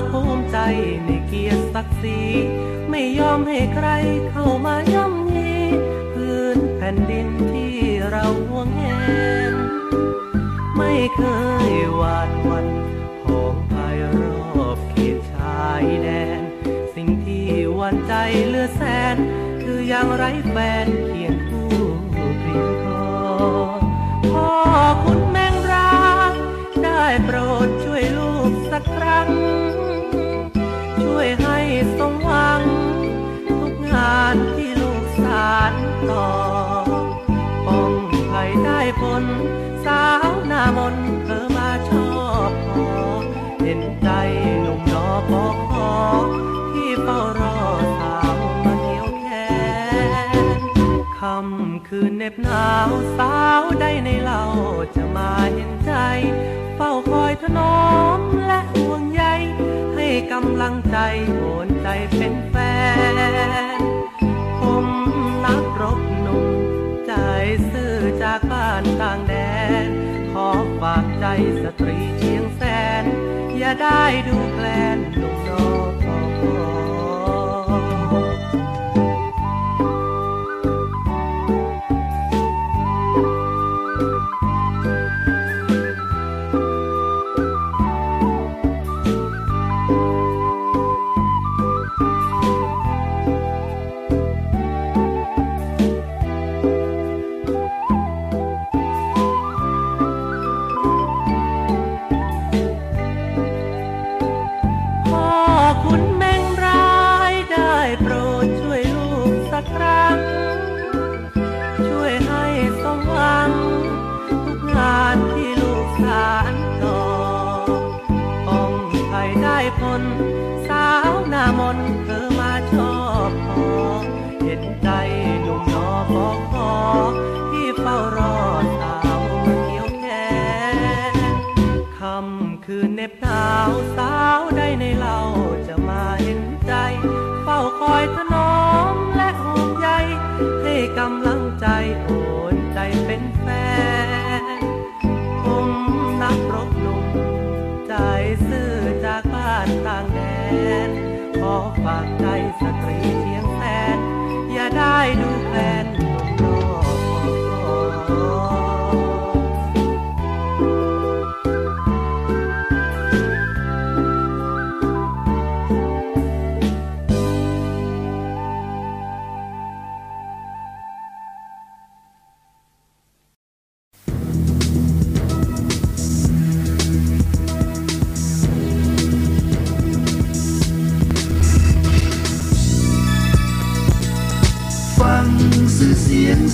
คภูมิใจในเกียรติศักดิ์ศรีไม่ยอมให้ใครเข้ามาย่ำยีพื้นแผ่นดินที่เราห่วงแหนไม่เคยหวาดวันผองภายรอบเขตชายแดน สิ่งที่หวันใจเลือแสน คือยังไร้แฟนเคียาวหน้ามนเธอมาชอบพอเห็นใจหนุ่มนอปอขอที่เฝ้ารอสาวมาเที่ยวแค่คำคืนเหน็บหนาวสาวได้ในเราจะมาเห็นใจ เฝ้าคอยถนอมและห่วงใยให้กำลังใจโอนใจเป็นแฟ สตรีเชียงแสน อย่าได้ดูแคลน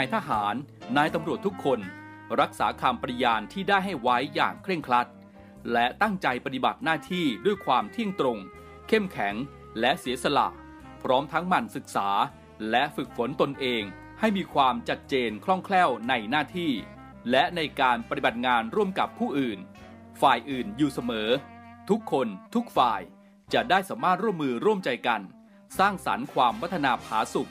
นายทหาร นายตำรวจทุกคน รักษาคำปฏิญาณที่ได้ให้ไว้อย่างเคร่งครัด และตั้งใจปฏิบัติหน้าที่ด้วยความเที่ยงตรง เข้มแข็งและเสียสละ พร้อมทั้งหมั่นศึกษา และฝึกฝนตนเอง ให้มีความจัดเจนคล่องแคล่วในหน้าที่ และในการปฏิบัติงานร่วมกับผู้อื่น ฝ่ายอื่นอยู่เสมอ ทุกคนทุกฝ่ายจะได้สามารถร่วมมือร่วมใจกัน สร้างสรรค์ความพัฒนาผาสุก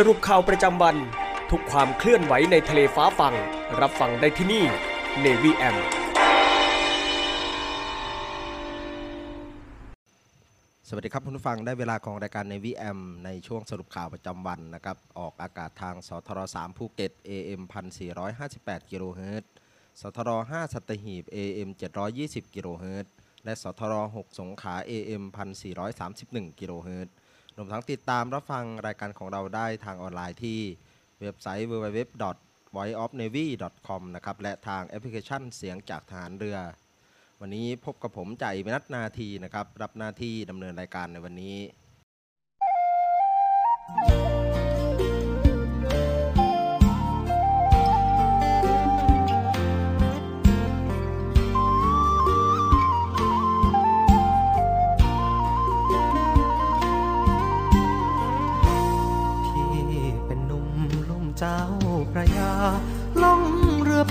สรุปข่าวประจำวัน ทุกความเคลื่อนไหวในทะเลฟ้าฟัง รับฟังได้ที่นี่ Navy M สวัสดีครับคุณผู้ฟังได้เวลาของรายการ Navy AM ในช่วงสรุปข่าวประจำวันนะครับ ออกอากาศทางสทร3ภูเก็ต AM 1458กิโลเฮิรตซ์สทร5สัตหีบ AM 720กิโลเฮิรตซ์และสทร6สงขลา AM 1431กิโลเฮิรตซ์ รวมทั้งติดตามรับฟังรายการของเราได้ทางออนไลน์ที่เว็บไซต์ www voiceofnavy.com นะครับและทางแอปพลิเคชันเสียงจากทหารเรือ วันนี้พบกับผมใจมนัทนาทีนะครับ รับหน้าที่ดำเนินรายการในวันนี้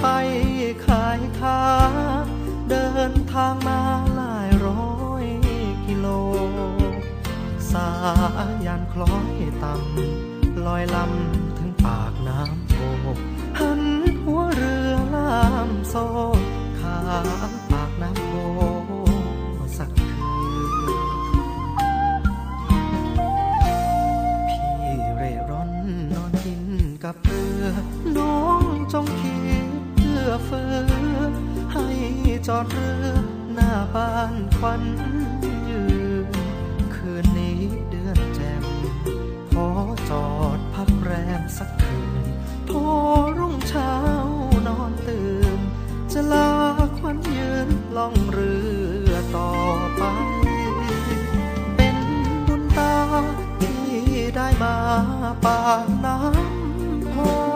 ไปขายค้า เดินทางมาหลายร้อยกิโล สายันคล้อยต่ำลอยลำถึงปากน้ำโพหันหัวเรือลามโซขาปากน้ำโพสักคืนพี่เร่ร่อนนอนกินกับเรือน้องจงคิด อเฟื้อให้จอดเรือหน้าบ้านควันยืน คืนนี้เดือนแจ่มขอจอดพักแรมสักคืน พอรุ่งเช้านอนตื่น จะลาควันยืนล่องเรือต่อไป เป็นบุญตาที่ได้มาปากน้ำพพ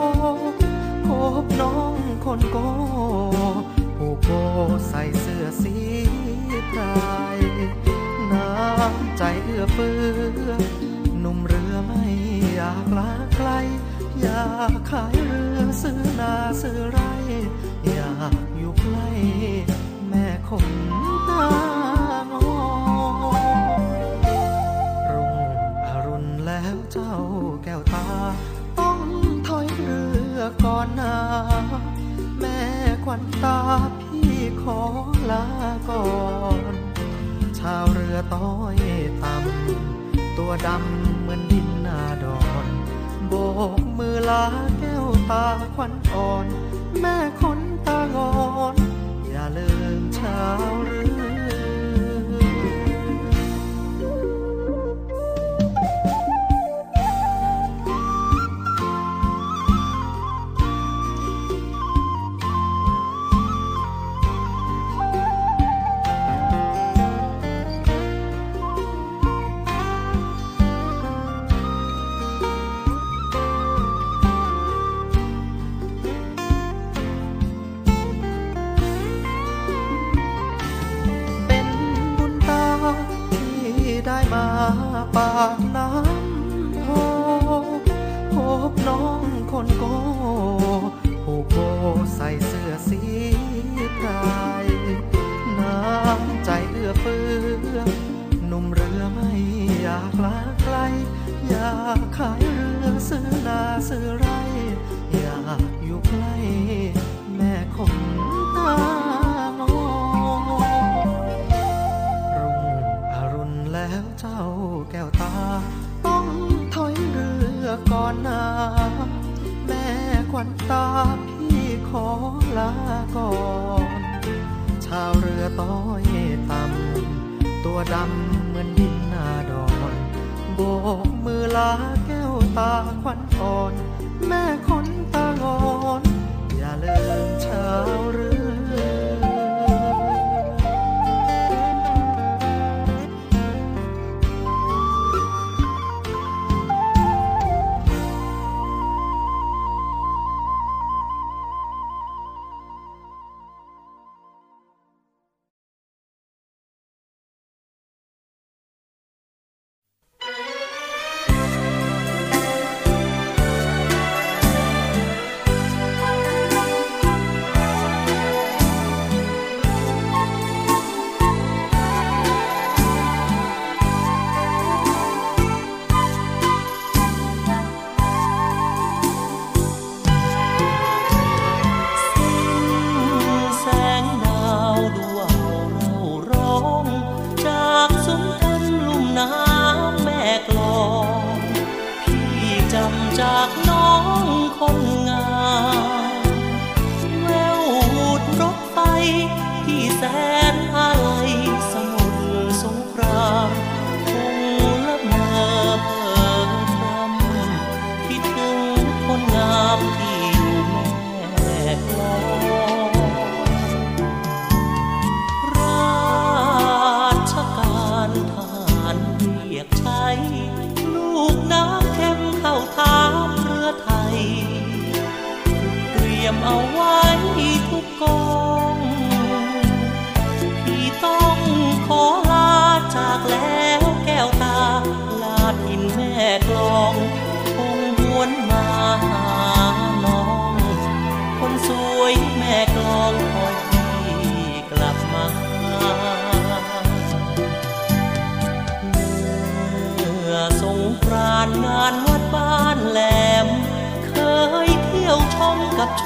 บน้องคนโกผู้โกใส่เสื้อสีพรายน้ำใจเอื้อเฟื้อหนุ่มเรือไม่อยากลาไกล อยากขายเรือซื้อนาซื้อไร อยากอยู่ใกล้แม่คงตางอรุ่งอรุณแล้วเจ้าแก้วตา ก่อนหนาแม่ควันตาพี่ขอลาก่อน ชาวเรือต้อยต่ำตัวดำเหมือนดินนาดอนโบกมือลาแก้วตาควันอ่อน แม่คนตางอน อย่าลืมชาวเรือ ปากน้ำโพพบน้องคนโกผู้โกใส่เสื้อสีพรายน้ำใจเอื้อเฟื้อหนุ่มเรือไม่อยากลาไกล อยากขายเรือซื้อนาซื้อไร อยากอยู่ใกล้ วตา ต้องถอยเรือก่อนนาแม่ควันตาพี่ขอลาก่อน ชาวเรือต้อยต่ำตัวดำเหมือนดินนาดอนโบกมือลาแก้วตาควันอ่อน แม่คนตางอน อย่าลืมชาวเรือ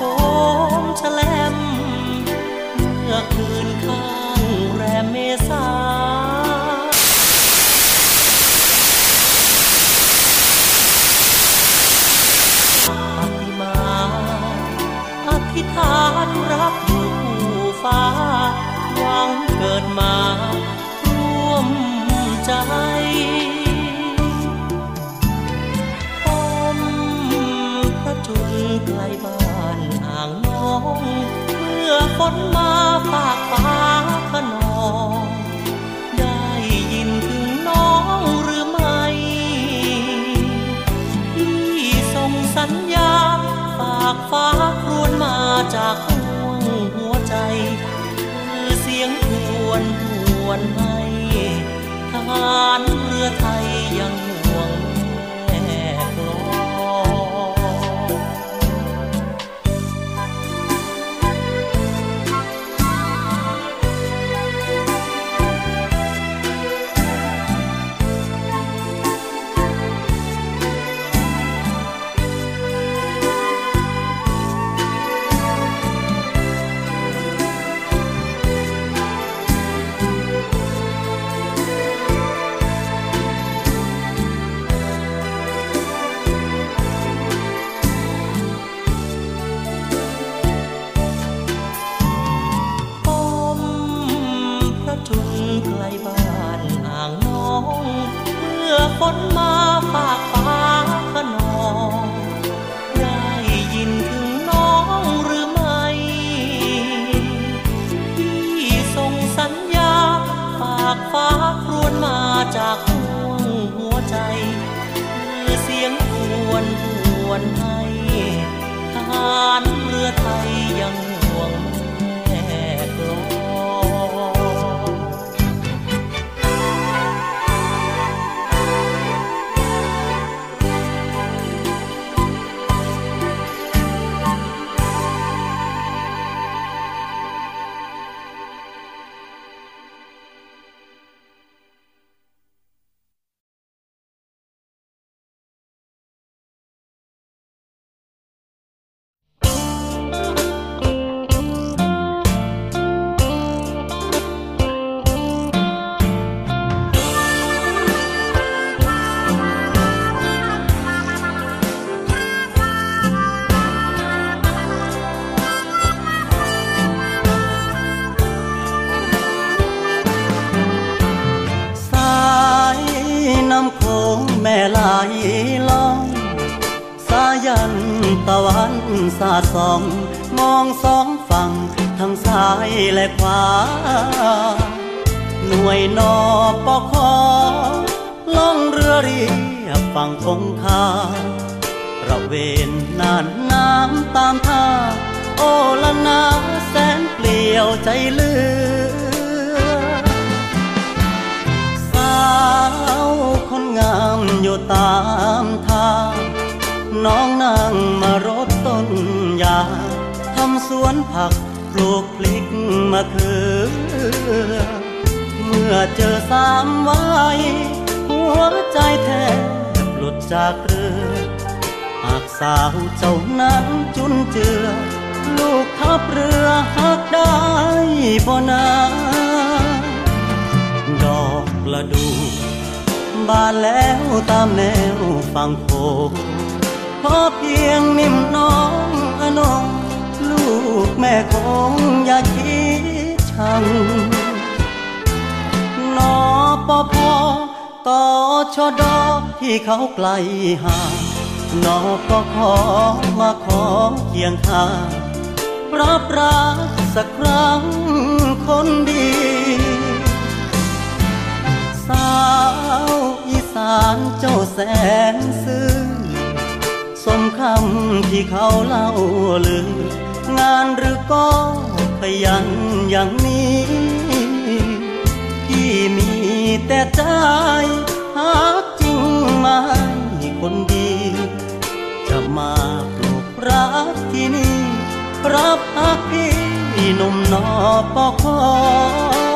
amor. 山。 สอง มองสองฝั่งทั้งซ้ายและขวา หน่วยนอปอคอล่องเรือเรียบฝั่งคงคาระเวนน่านน้ำตามท่า โอละนาแสนเปลี่ยวใจเลือสาวคนงามอยู่ตามทางน้องนั่งมารบ สวนผักปลูกพลิกมะเขือ เมื่อเจอสามวายหัวใจแทบหลุดจากเรือหากสาวเจ้านั้นจุนเจือ ลูกทับเรือหักได้บ่นาดอกประดูบานแล้วตามแนวฟังโขงขอเพียงนิ่มน้องอนง ลูกแม่ของยาคิดชังนอปอพอต่อชอดอที่เขาไกลห่างนอก็ขอมาขอเคียงข้างรับรักสักครั้งคนดี สาวอีสานเจ้าแสนซื่อสมคำที่เขาเล่าลือ งานหรือก็ขยันอย่างนี้ที่มีแต่ใจหากจริงไม่คนดี จะมาปลุกรักที่นี่ รับพักพี่หนุ่มนอปอคอ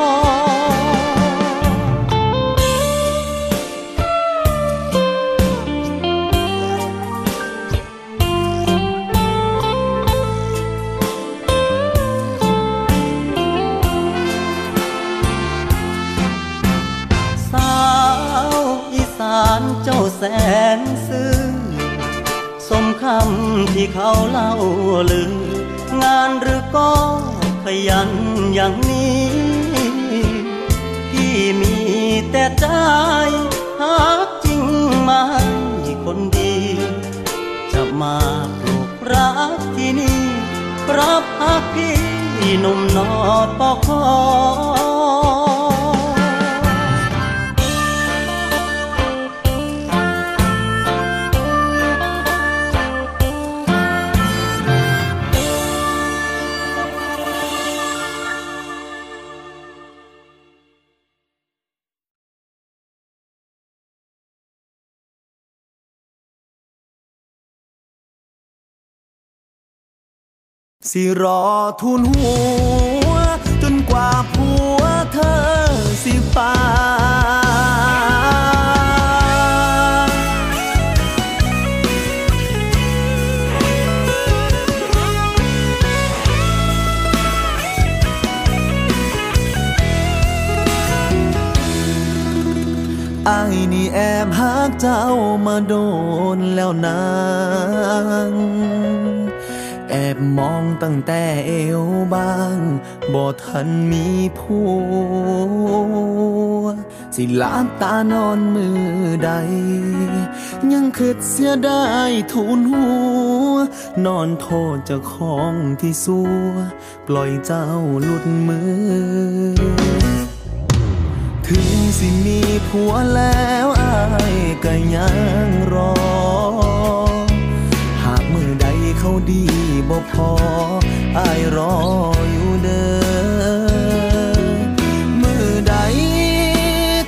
นซื่อสมคำที่เขาเล่าลืองานหรือก็ขยันอย่างนี้ที่มีแต่ใจหากจริงไม่คนดี จะมาปลูกรักที่นี่รับฮักพี่หนุ่มนอปอคอ สิรอทุนหัว จนกว่าผัวเธอสิปาไอ้ายนี่แอบหักเจ้ามาโดนแล้วนาง อบมองตั้งแต่เอวบางบ่ทันมีผัวสิลาตานอนมือใด ยังคิดเสียได้ทุนหัว นอนโทษจ้าของที่สัว ปล่อยเจ้าหลุดมือ ถึงสิมีผัวแล้วอายก็ยังรอ หากมือใดเขาดี ออายรออยู่เด้อมือใด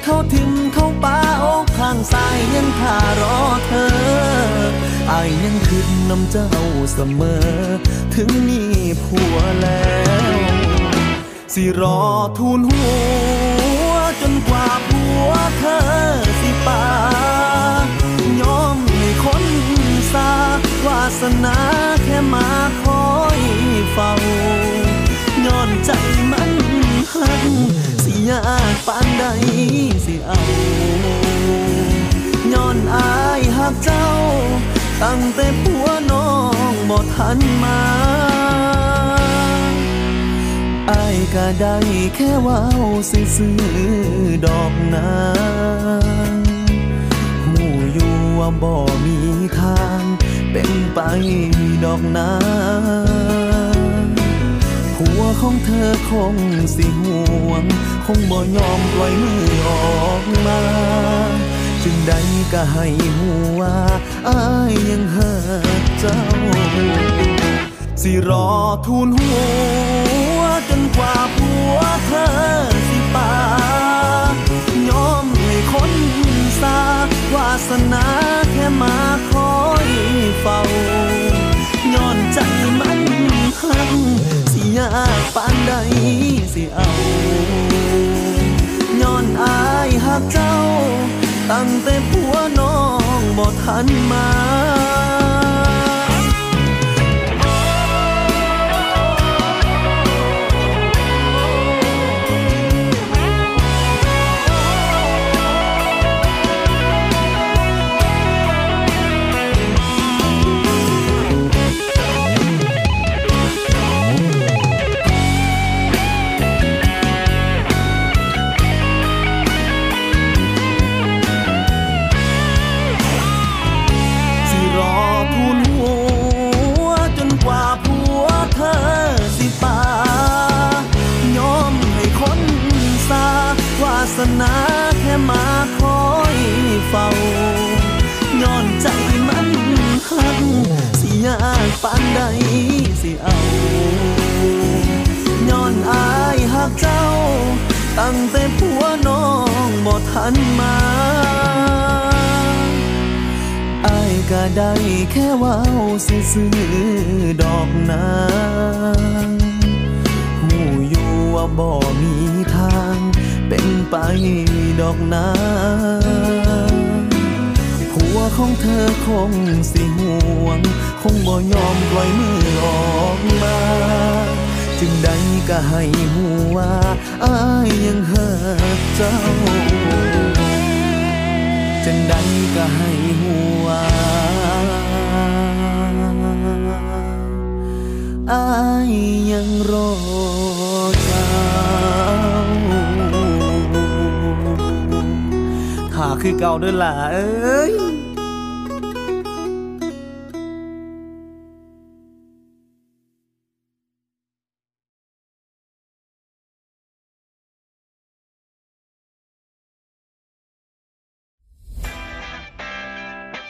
เขาทิมเขาป้าอกข้างซ้ายยังท่ารอเธออายยังคิดน้ำเจ้าเสมอ ถึงมีผัวแล้ว สิรอทูลหัว จนกว่าผัวเธอสิป สนาแค่มาคอยเฝ้าย้อนใจมันหักสิยากปานใดสิเอาย้อนอายหักเจ้า ตั้งแต่ผัวน้องบ่ทันมาอายก็ได้แค่ว้าซื่อดอกนางหมู่อยู่ว่าบ่มีทาง เป็นไปดอกนางผัวของเธอคงสิห่วง คงบ่ยอมปล่อยมือออกมา จึงได้ก็ให้หัวาอายยังเหักเจ้า สิรอทูลหัวจนกว่าผัวเธอสิปายอมให้คน สาวาสนาแค่มาคอยเฝ้าย้อนใจมันหักสิยากปานใดสิเอาย้อนอายหักเจ้า ตั้งแต่ผัวน้องบ่ทันมา เฝ้าย้อนใจมันหักสิยากปานใดสิเอาย้อนอายหักเจ้า ตั้งแต่ผัวน้องบ่ทันมาอายก็ได้แค่ว้าวซื่อดอกนางหูอยู่ว่าบ่มีทาง เป็นไปดอกนา ผัวของเธอคงสิห่วง คงบ่ยอมปล่อยมือออกมา จึงได้ก็ให้หัวาอายยังเหักเจ้าจังใดก็ให้หัวอายยังรอเจ้า ถ้าคือเก่าด้อล่ะเอ้ย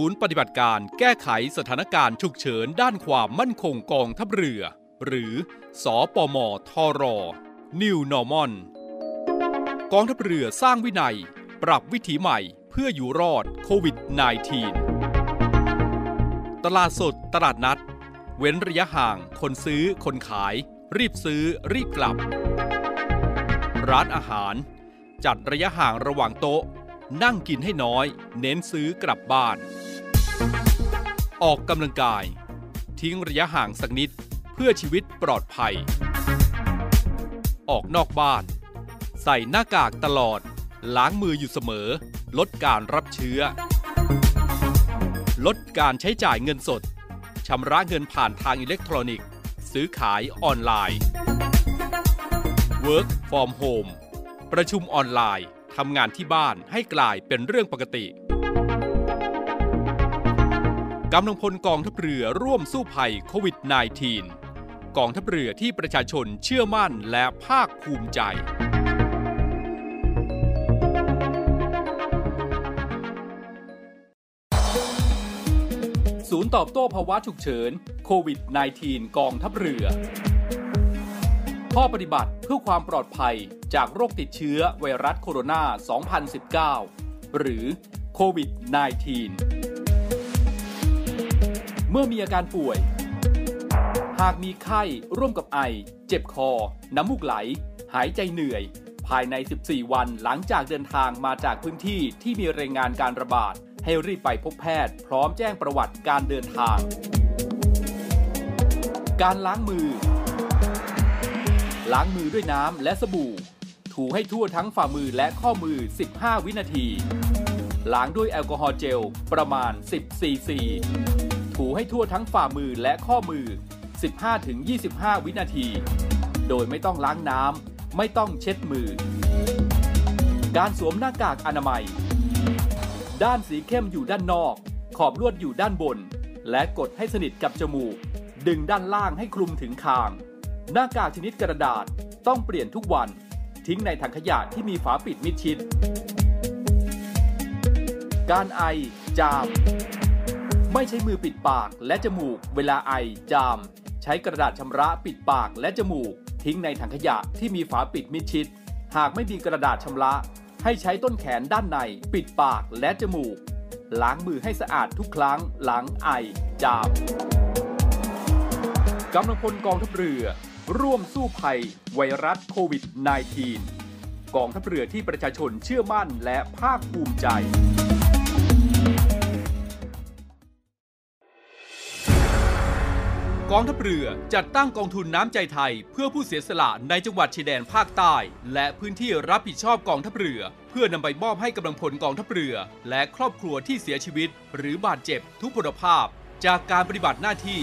ศูนย์ปฏิบัติการแก้ไขสถานการณ์ฉุกเฉินด้านความมั่นคงกองทัพเรือ หรือ สอปมทร New Normal กองทัพเรือสร้างวินัย ปรับวิถีใหม่เพื่ออยู่รอดโควิด -19 ตลาดสดตลาดนัด เว้นระยะห่าง คนซื้อ คนขาย รีบซื้อ รีบกลับ ร้านอาหาร จัดระยะห่างระหว่างโต๊ะ นั่งกินให้น้อย เน้นซื้อกลับบ้าน ออกกำลังกาย ทิ้งระยะห่างสักนิดเพื่อชีวิตปลอดภัย ออกนอกบ้าน ใส่หน้ากากตลอด ล้างมืออยู่เสมอ ลดการรับเชื้อ ลดการใช้จ่ายเงินสดชำระเงินผ่านทางอิเล็กทรอนิกส์ ซื้อขายออนไลน์ Work from home ประชุมออนไลน์ ทำงานที่บ้านให้กลายเป็นเรื่องปกติกำลังพลกองทัพเรือร่วมสู้ภัยโควิด -19 กองทัพเรือที่ประชาชนเชื่อมั่นและภาคภูมิใจ ศูนย์ตอบโต้ภาวะฉุกเฉินโควิด -19 กองทัพเรือ ข้อปฏิบัติเพื่อความปลอดภัยจากโรคติดเชื้อไวรัสโคโรนา 2019 หรือโควิด -19 เมื่อมีอาการป่วย หากมีไข้ร่วมกับไอ เจ็บคอ น้ำมูกไหล หายใจเหนื่อย ภายใน 14 วันหลังจากเดินทางมาจากพื้นที่ที่มีรายงานการระบาด ให้รีบไปพบแพทย์ พร้อมแจ้งประวัติการเดินทาง การล้างมือ ล้างมือด้วยน้ำและสบู่ ถูให้ทั่วทั้งฝ่ามือและข้อมือ 15 วินาที ล้างด้วยแอลกอฮอล์เจลประมาณ 10 ซีซี ถูให้ทั่วทั้งฝ่ามือและข้อมือ 15-25 วินาที โดยไม่ต้องล้างน้ำไม่ต้องเช็ดมือ การสวมหน้ากากอนามัย ด้านสีเข้มอยู่ด้านนอก ขอบลวดอยู่ด้านบน และกดให้สนิทกับจมูก ดึงด้านล่างให้คลุมถึงคาง หน้ากากชนิดกระดาษต้องเปลี่ยนทุกวัน ทิ้งในถังขยะที่มีฝาปิดมิดชิด การไอ จาม ไม่ใช้มือปิดปากและจมูก เวลาไอ จาม ใช้กระดาษชำระปิดปากและจมูก ทิ้งในถังขยะที่มีฝาปิดมิดชิด หากไม่มีกระดาษชำระ ให้ใช้ต้นแขนด้านใน ปิดปากและจมูก ล้างมือให้สะอาดทุกครั้งหลังไอ จามกำลังพลกองทัพเรือ ร่วมสู้ภัย ไวรัสโควิด -19 กองทัพเรือที่ประชาชนเชื่อมั่นและภาคภูมิใจ กองทัพเรือจัดตั้งกองทุนน้ำใจไทย เพื่อผู้เสียสละในจังหวัดชายแดนภาคใต้ และพื้นที่รับผิดชอบกองทัพเรือ เพื่อนำไปมอบให้กำลังพลกองทัพเรือ และครอบครัวที่เสียชีวิต หรือบาดเจ็บทุกพลภาพ จากการปฏิบัติหน้าที่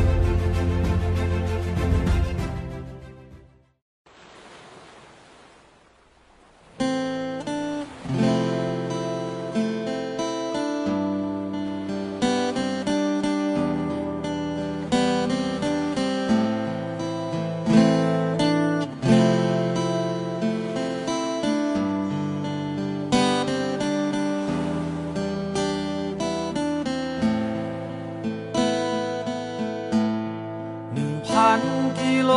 พันกิโล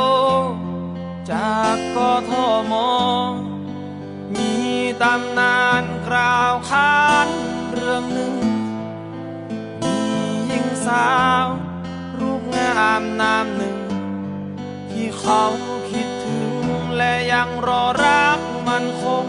จากกทม มีตำนานกล่าวขานเรื่องหนึ่ง มีหญิงสาว รูปงามนามหนึ่ง ที่เขาคิดถึงและยังรอรักมันคง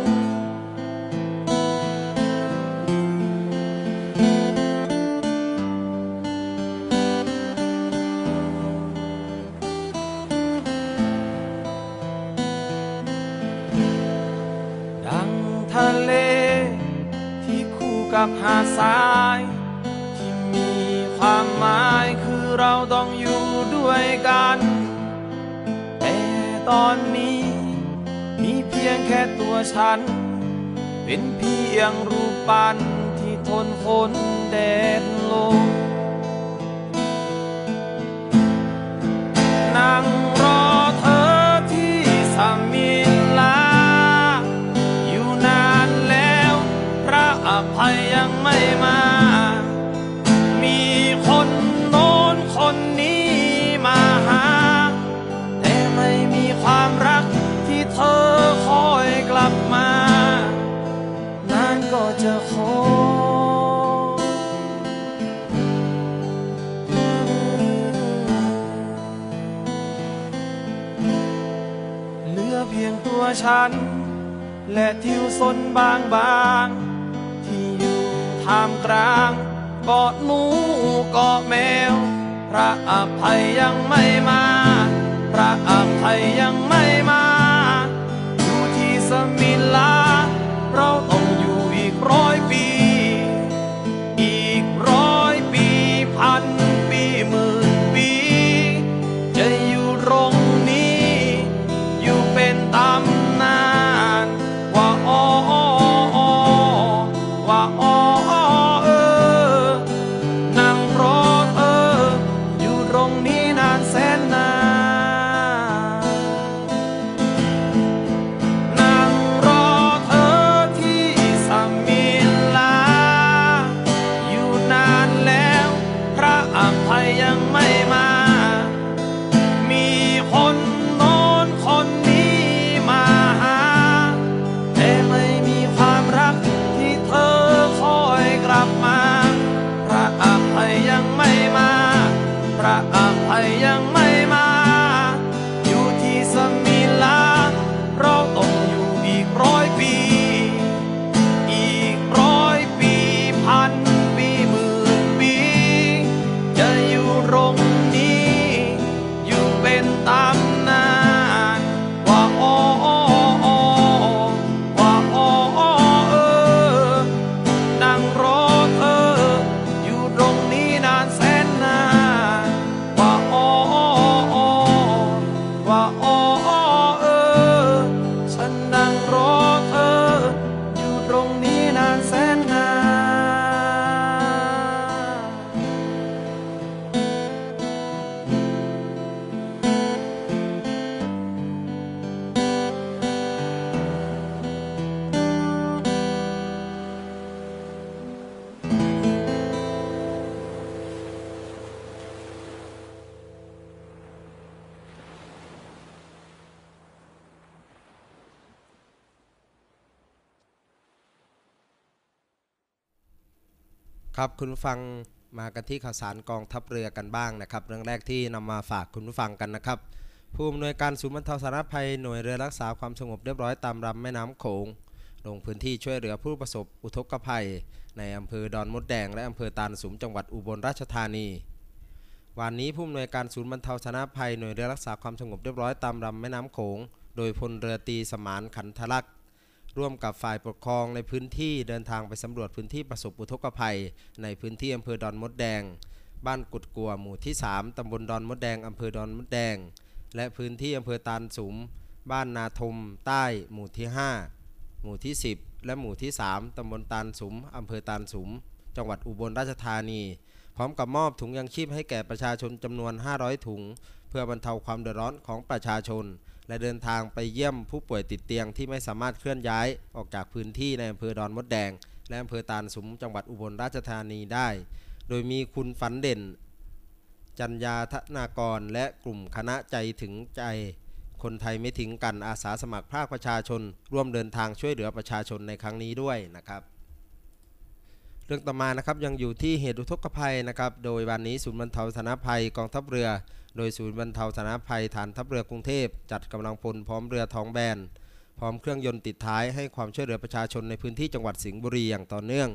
กับหาดทราย ที่มีความหมายคือเราต้องอยู่ด้วยกัน แต่ตอนนี้มีเพียงแค่ตัวฉัน เป็นเพียงรูปปั้นที่ทนฝนแดดลมไม่ง ฉัน และทิวสนบางบาง ที่อยู่ท่ามกลางกอดหนูเกาะแมว พระอภัยยังไม่มา พระอภัยยัง ครับคุณฟังมากันที่ข่าวสารกองทัพเรือกันบ้างนะครับ เรื่องแรกที่นำมาฝากคุณผู้ฟังกันนะครับ ผู้อำนวยการศูนย์บรรเทาสาธารณภัยหน่วยเรือรักษาความสงบเรียบร้อยตามลำแม่น้ำโขงลงพื้นที่ช่วยเหลือผู้ประสบอุทกภัย ในอำเภอดอนมดแดงและอำเภอตาลสุมจังหวัดอุบลราชธานี วันนี้ผู้อำนวยการศูนย์บรรเทาสาธารณภัยหน่วยเรือรักษาความสงบเรียบร้อยตามลำแม่น้ำโขง โดยพลเรือตีสมานขันทลักษ ร่วมกับฝ่ายปกครองในพื้นที่เดินทางไปสำรวจพื้นที่ประสบอุทกภัย ในพื้นที่อำเภอดอนมดแดง บ้านกุดกัวหมู่ที่ 3 ตำบลดอนมดแดงอำเภอดอนมดแดง และพื้นที่อำเภอตาลสุม บ้านนาทม ใต้หมู่ที่ 5 หมู่ที่ 10 และหมู่ที่ 3 ตำบลตาลสุมอำเภอตาลสุม จังหวัดอุบลราชธานี พร้อมกับมอบถุงยังชีพให้แก่ประชาชนจำนวน 500 ถุง เพื่อบรรเทาความเดือดร้อนของประชาชน และเดินทางไปเยี่ยมผู้ป่วยติดเตียงที่ไม่สามารถเคลื่อนย้ายออกจากพื้นที่ในอำเภอดอนมดแดง และอำเภอตาลสุมจังหวัดอุบลราชธานีได้ โดยมีคุณฝันเด่น จัญญาธนากร และกลุ่มคณะใจถึงใจ คนไทยไม่ทิ้งกันอาสาสมัครภาคประชาชน ร่วมเดินทางช่วยเหลือประชาชนในครั้งนี้ด้วยนะครับเรื่องต่อมานะครับยังอยู่ที่เหตุอุทกภัยนะครับ โดยวันนี้ศูนย์บรรเทาสาธารณภัยกองทัพเรือ โดยศูนย์บรรเทาสาธารณภัยฐานทัพเรือกรุงเทพจัดกำลังพลพร้อมเรือท้องแบน พร้อมเครื่องยนต์ติดท้ายให้ความช่วยเหลือประชาชนในพื้นที่จังหวัดสิงห์บุรีอย่างต่อเนื่อง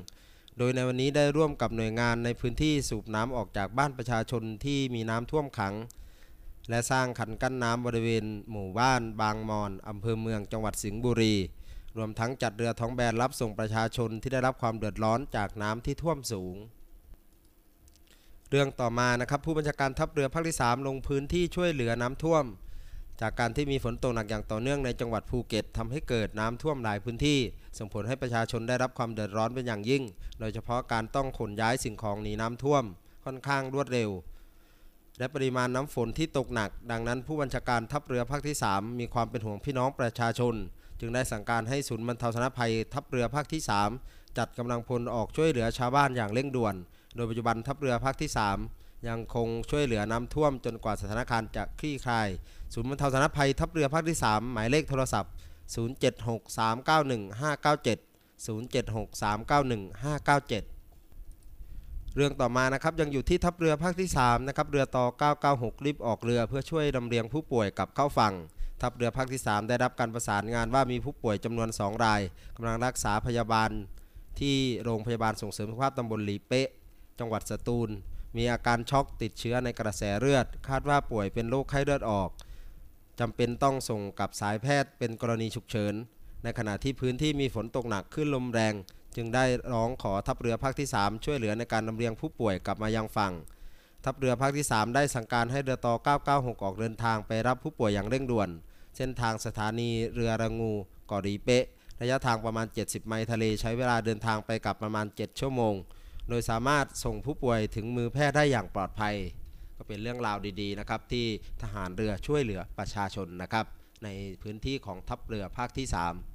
โดยในวันนี้ได้ร่วมกับหน่วยงานในพื้นที่สูบน้ำออกจากบ้านประชาชนที่มีน้ำท่วมขัง และสร้างขันกั้นน้ำบริเวณ หมู่บ้าน บางมอนอำเภอเมืองจังหวัดสิงห์บุรี รวมทั้งจัดเรือท้องแบนรับส่งประชาชนที่ได้รับความเดือดร้อนจากน้ำที่ท่วมสูง เรื่องต่อมานะครับผู้บัญชาการทัพเรือภาคที่ 3 ลงพื้นที่ช่วยเหลือน้ำท่วม จากการที่มีฝนตกหนักอย่างต่อเนื่องในจังหวัดภูเก็ตทำให้เกิดน้ำท่วมหลายพื้นที่ ส่งผลให้ประชาชนได้รับความเดือดร้อนเป็นอย่างยิ่ง โดยเฉพาะการต้องขนย้ายสิ่งของหนีน้ำท่วมค่อนข้างรวดเร็ว และปริมาณน้ำฝนที่ตกหนัก ดังนั้นผู้บัญชาการทัพเรือภาคที่ 3 มีความเป็นห่วงพี่น้องประชาชน จึงได้สั่งการให้ศูนย์บรรเทาสาธารณภัยทัพเรือภาคที่ 3 จัดกำลังพลออกช่วยเหลือชาวบ้านอย่างเร่งด่วน โดยปัจจุบันทัพเรือภาคที่ 3 ยังคงช่วยเหลือน้ำท่วมจนกว่าสถานการณ์จะคลี่คลาย ศูนย์บรรเทาสาธารณภัยทัพเรือภาคที่ 3 หมายเลขโทรศัพท์ 0763915597 0763915597 เรื่องต่อมานะครับยังอยู่ที่ทัพเรือภาคที่3นะครับเรือต่อ 996 รีบออกเรือเพื่อช่วยลำเลียงผู้ป่วยกลับเข้าฝั่งทัพเรือภาคที่ 3 ได้รับการประสานงานว่ามีผู้ป่วยจำนวน 2 รายกำลังรักษาพยาบาลที่โรงพยาบาลส่งเสริมสุขภาพตำบลหลีเป๊ะ จังหวัดสตูล มีอาการช็อกติดเชื้อในกระแสเลือด คาดว่าป่วยเป็นโรคไข้เลือดออกจำเป็นต้องส่งกับสายแพทย์เป็นกรณีฉุกเฉิน ในขณะที่พื้นที่มีฝนตกหนักขึ้นลมแรง จึงได้ร้องขอทัพเรือภาคที่ 3 ช่วยเหลือในการลำเลียงผู้ป่วยกลับมายังฝั่ง ทัพเรือภาคที่ 3 ได้สั่งการให้เรือต่อ 996 ออกเดินทางไปรับผู้ป่วยอย่างเร่งด่วน เส้นทางสถานีเรือระงูกาะรีเปะระยะทางประมาณ 70 ไมล์ทะเลใช้เวลาเดินทางไปกลับประมาณ 7 ชั่วโมง โดยสามารถส่งผู้ป่วยถึงมือแพทย์ได้อย่างปลอดภัย ก็เป็นเรื่องราวดีๆนะครับที่ทหารเรือช่วยเหลือประชาชนนะครับในพื้นที่ของทัพเรือภาคที่ 3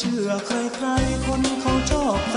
เชื่อใครใครคนเขาชอบใจ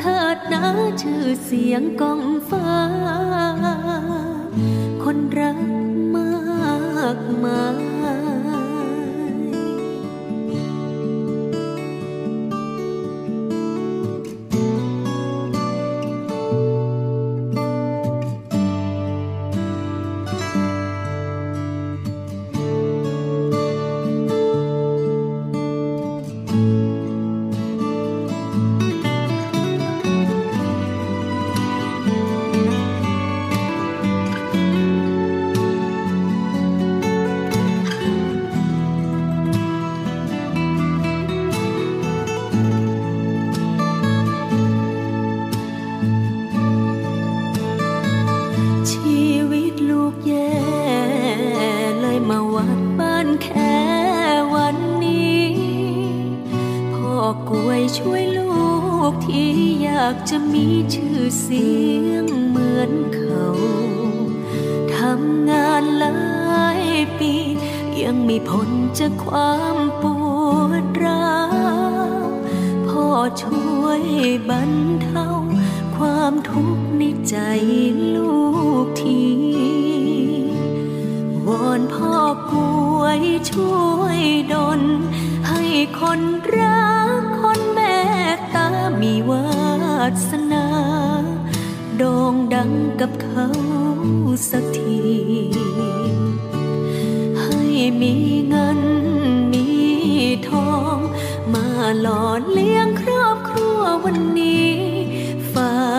เถิดนะชื่อเสียงกองฟ้า คนรักมากมาย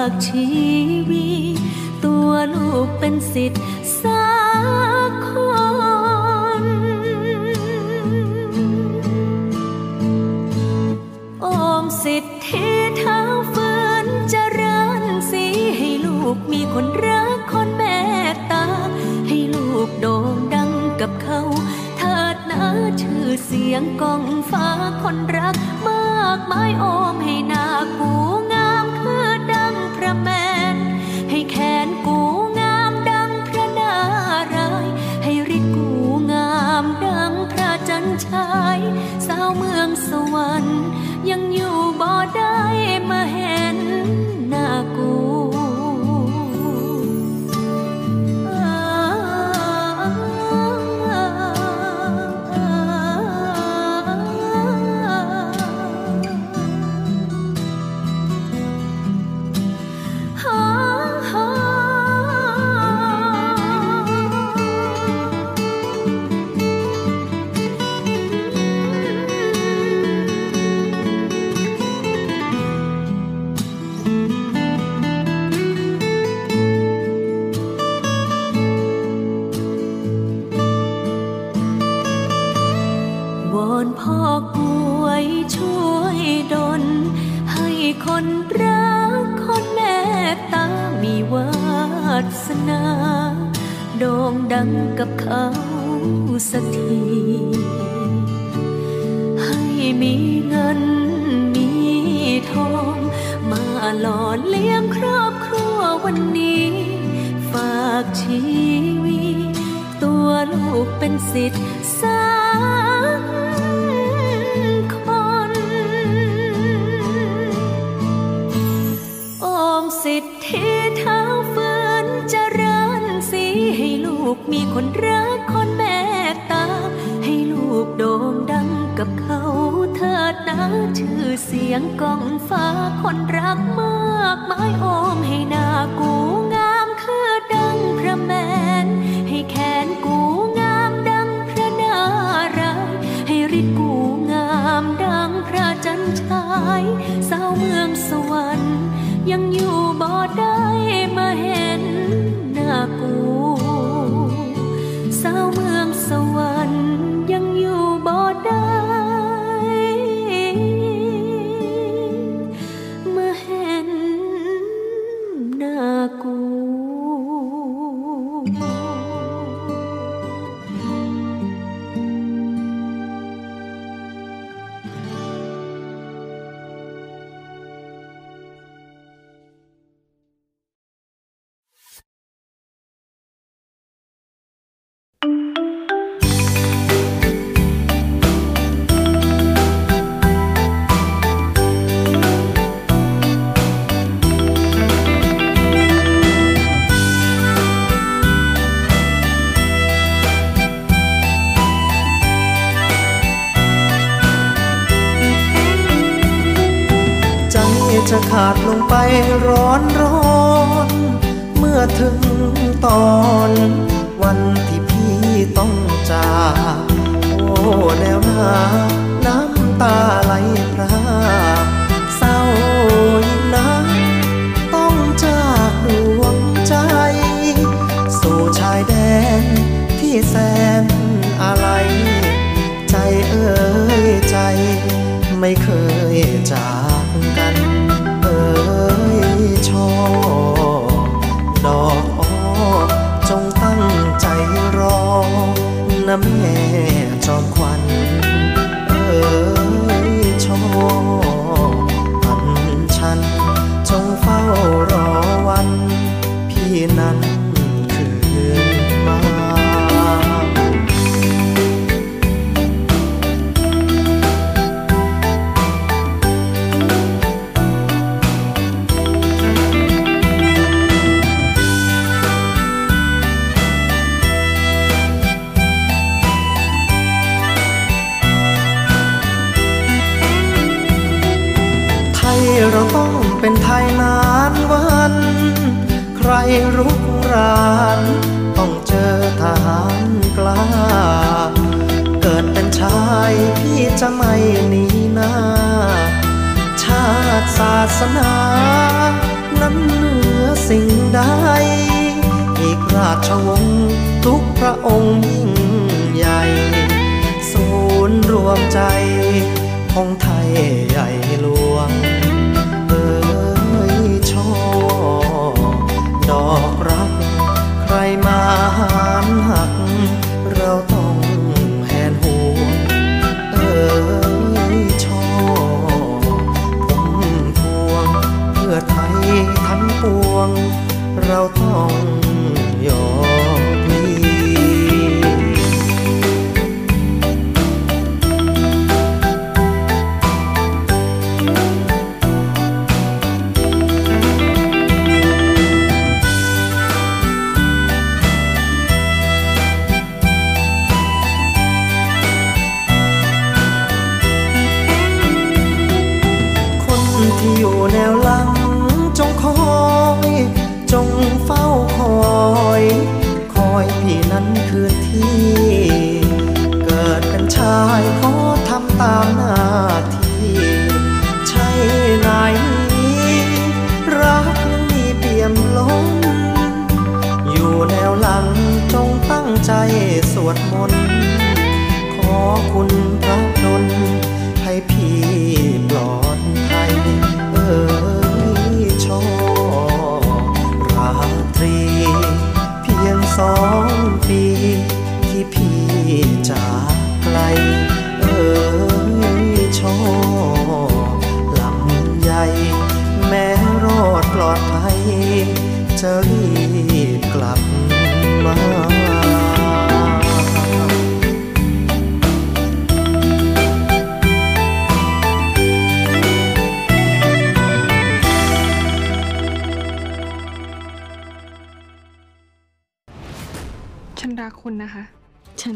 ากชีวิตตัวลูกเป็นสิทธิ์สักคนอมสิทธิ์ที่เท้าฝืนเจริญสีให้ลูกมีคนรักคนแม่ตา ให้ลูกโด่งดังกับเขาเถิดนะชื่อเสียงกองฟ้าคนรักมากมายโอมให้นากู ชาย สาวเมือง ดังกับเขาสักที ให้มีเงินมีทอง มาหล่อเลี้ยงครอบครัววันนี้ ฝากชีวิตตัวลูกเป็นสิทธิ์สา มีคนรักคนแม่ตา ให้ลูกโด่งดังกับเขาเถิดนะชื่อเสียงกองฟ้าคนรักมากมายโอมให้หน้ากูงามคือดังพระแมน ให้แขนกูงามดังพระนารายให้ริดกูงามดังพระจันทรายสาวเมืองสวรรค์ยังอยู่บ่ได้ แ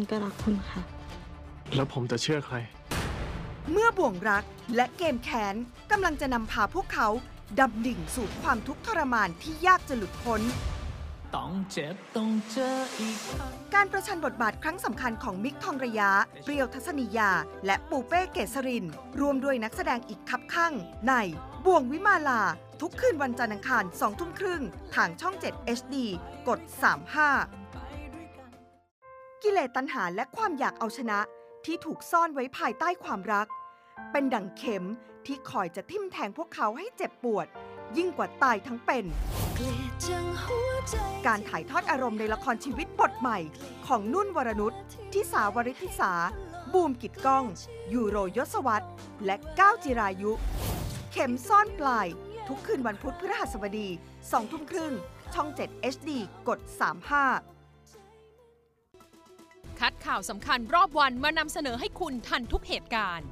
ก็รักคุณค่ะ แล้วผมจะเชื่อใคร เมื่อบ่วงรักและเกมแค้นกำลังจะนำพาพวกเขาดำดิ่งสู่ความทุกข์ทรมานที่ยากจะหลุดพ้น ต้องเจ็บต้องเจออีกครั้งการประชันบทบาทครั้งสำคัญของมิกทองระยะ เปรียวทัศนียา และปูเป้เกษริน รวมด้วยนักแสดงอีกคับข้างในบ่วงวิมาลา ทุกคืนวันจันทร์อังคาร2ทุ่มครึ่ง ทางช่อง 7 HD กด 35 กิเลสตัณหาและความอยากเอาชนะที่ถูกซ่อนไว้ภายใต้ความรัก เป็นดั่งเข็มที่คอยจะทิ่มแทงพวกเขาให้เจ็บปวด ยิ่งกว่าตายทั้งเป็น การถ่ายทอดอารมณ์ในละครชีวิตบทใหม่ ของนุ่นวรนุชทิสาวริธิสา บูมกิดก้อง ยูโรยศวัตและก้าวจิรายุ เข็มซ่อนปลาย ทุกคืนวันพุธพฤหัสบดี2ทุ่มครึ่งช่อง 7 HD กด 35 คัดข่าวสำคัญรอบวันมานำเสนอให้คุณทันทุกเหตุการณ์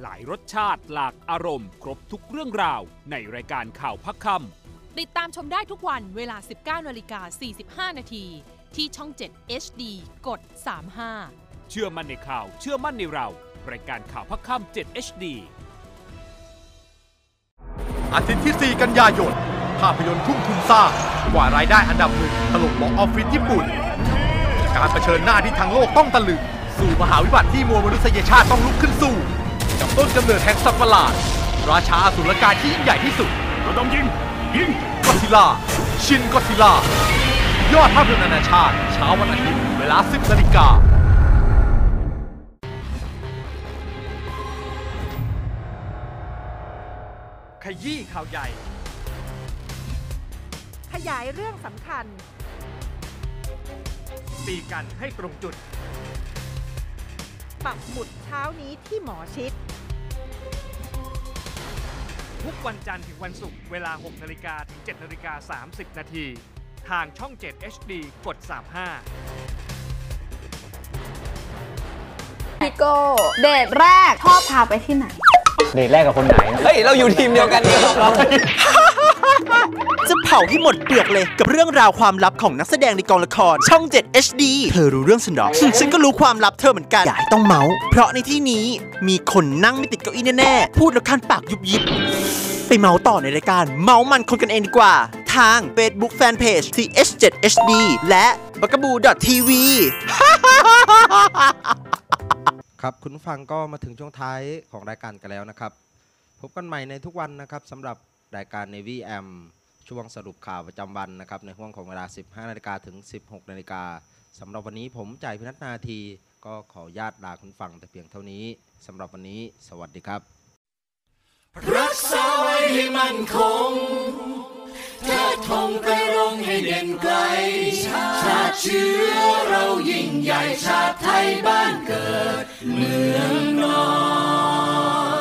หลายรสชาติหลากอารมณ์ ครบทุกเรื่องราว ในรายการข่าวพักคติดตามชมได้ทุกวันเวลา 19นาฬิกา45 นาที ที่ช่อง 7 HD กด 35ำเชื่อมั่นในข่าวเชื่อมั่นในเรา รายการข่าวพักค่ำ7 HD อาทิตย์ที่ 4 กันยายน ภาพยนตร์ทุ่มทุนสร้างกว่ารายได้อันดับหนึ่งถล่มบ็อกออฟฟิศญี่ปุ่น การเผชิญหน้าที่ทั้งโลกต้องตะลึง สู่มหาวิบัติที่มวลมนุษยชาติต้องลุกขึ้นสู้ กับต้นกำเนิดแห่งสัตว์ประหลาด ราชาอสุรกายที่ยิ่งใหญ่ที่สุดเราต้องยิง ยิงก็ซิล่า ชินก็ซิล่ายอดภาพยนตร์นานาชาติ เช้าวันอาทิตย์เวลา 10นาฬิกาขยี้ข่าวใหญ่ ขยายเรื่องสำคัญ ตีกันให้ตรงจุด ปักหมุดเช้านี้ที่หมอชิด ทุกวันจันทร์ถึงวันศุกร์เวลา 6นาฬิกาถึง7นาฬิกา30 นาทีทางช่อง 7 HD กด 35พี่โก้เดทแรกชอบพาไปที่ไหน เดทแรกกับคนไหน เฮ้ย เราอยู่ทีมเดียวกันนี่ครับ จะเผาให้หมดเปลือกเลยกับเรื่องราวความลับของนักแสดงในกองละคร ช่อง 7 HD เธอรู้เรื่องฉันหรอ ฉันก็รู้ความลับเธอเหมือนกัน อย่าให้ต้องเมาส์เพราะในที่นี้มีคนนั่งไม่ติดเก้าอี้แน่ๆ พูดแล้วคันปากยุบยิบ ไปเมาส์ต่อในรายการ เมาส์มันคนกันเองดีกว่า ทาง Facebook Fanpage TH7HD และ b u g a b o o TV ครับคุณผู้ฟังก็มาถึงช่วงท้ายของรายการกันแล้วนะครับ พบกันใหม่ในทุกวันนะครับสำหรับ รายการ Navy AM ช่วงสรุปข่าวประจำวันนะครับในห่วงของเวลา 15 นาฬิกาถึง 16 นาฬิกาสำหรับวันนี้ผมจ่ายพินัทนาที ก็ขอญาตลาคุณฟังแต่เพียงเท่านี้สำหรับวันนี้ สวัสดีครับ รักษาไว้ให้มั่นคงเทิดธงไปรงให้เด่นไกล ชาติเชื้อเรายิ่งใหญ่ชาติไทยบ้านเกิด เมืองนอน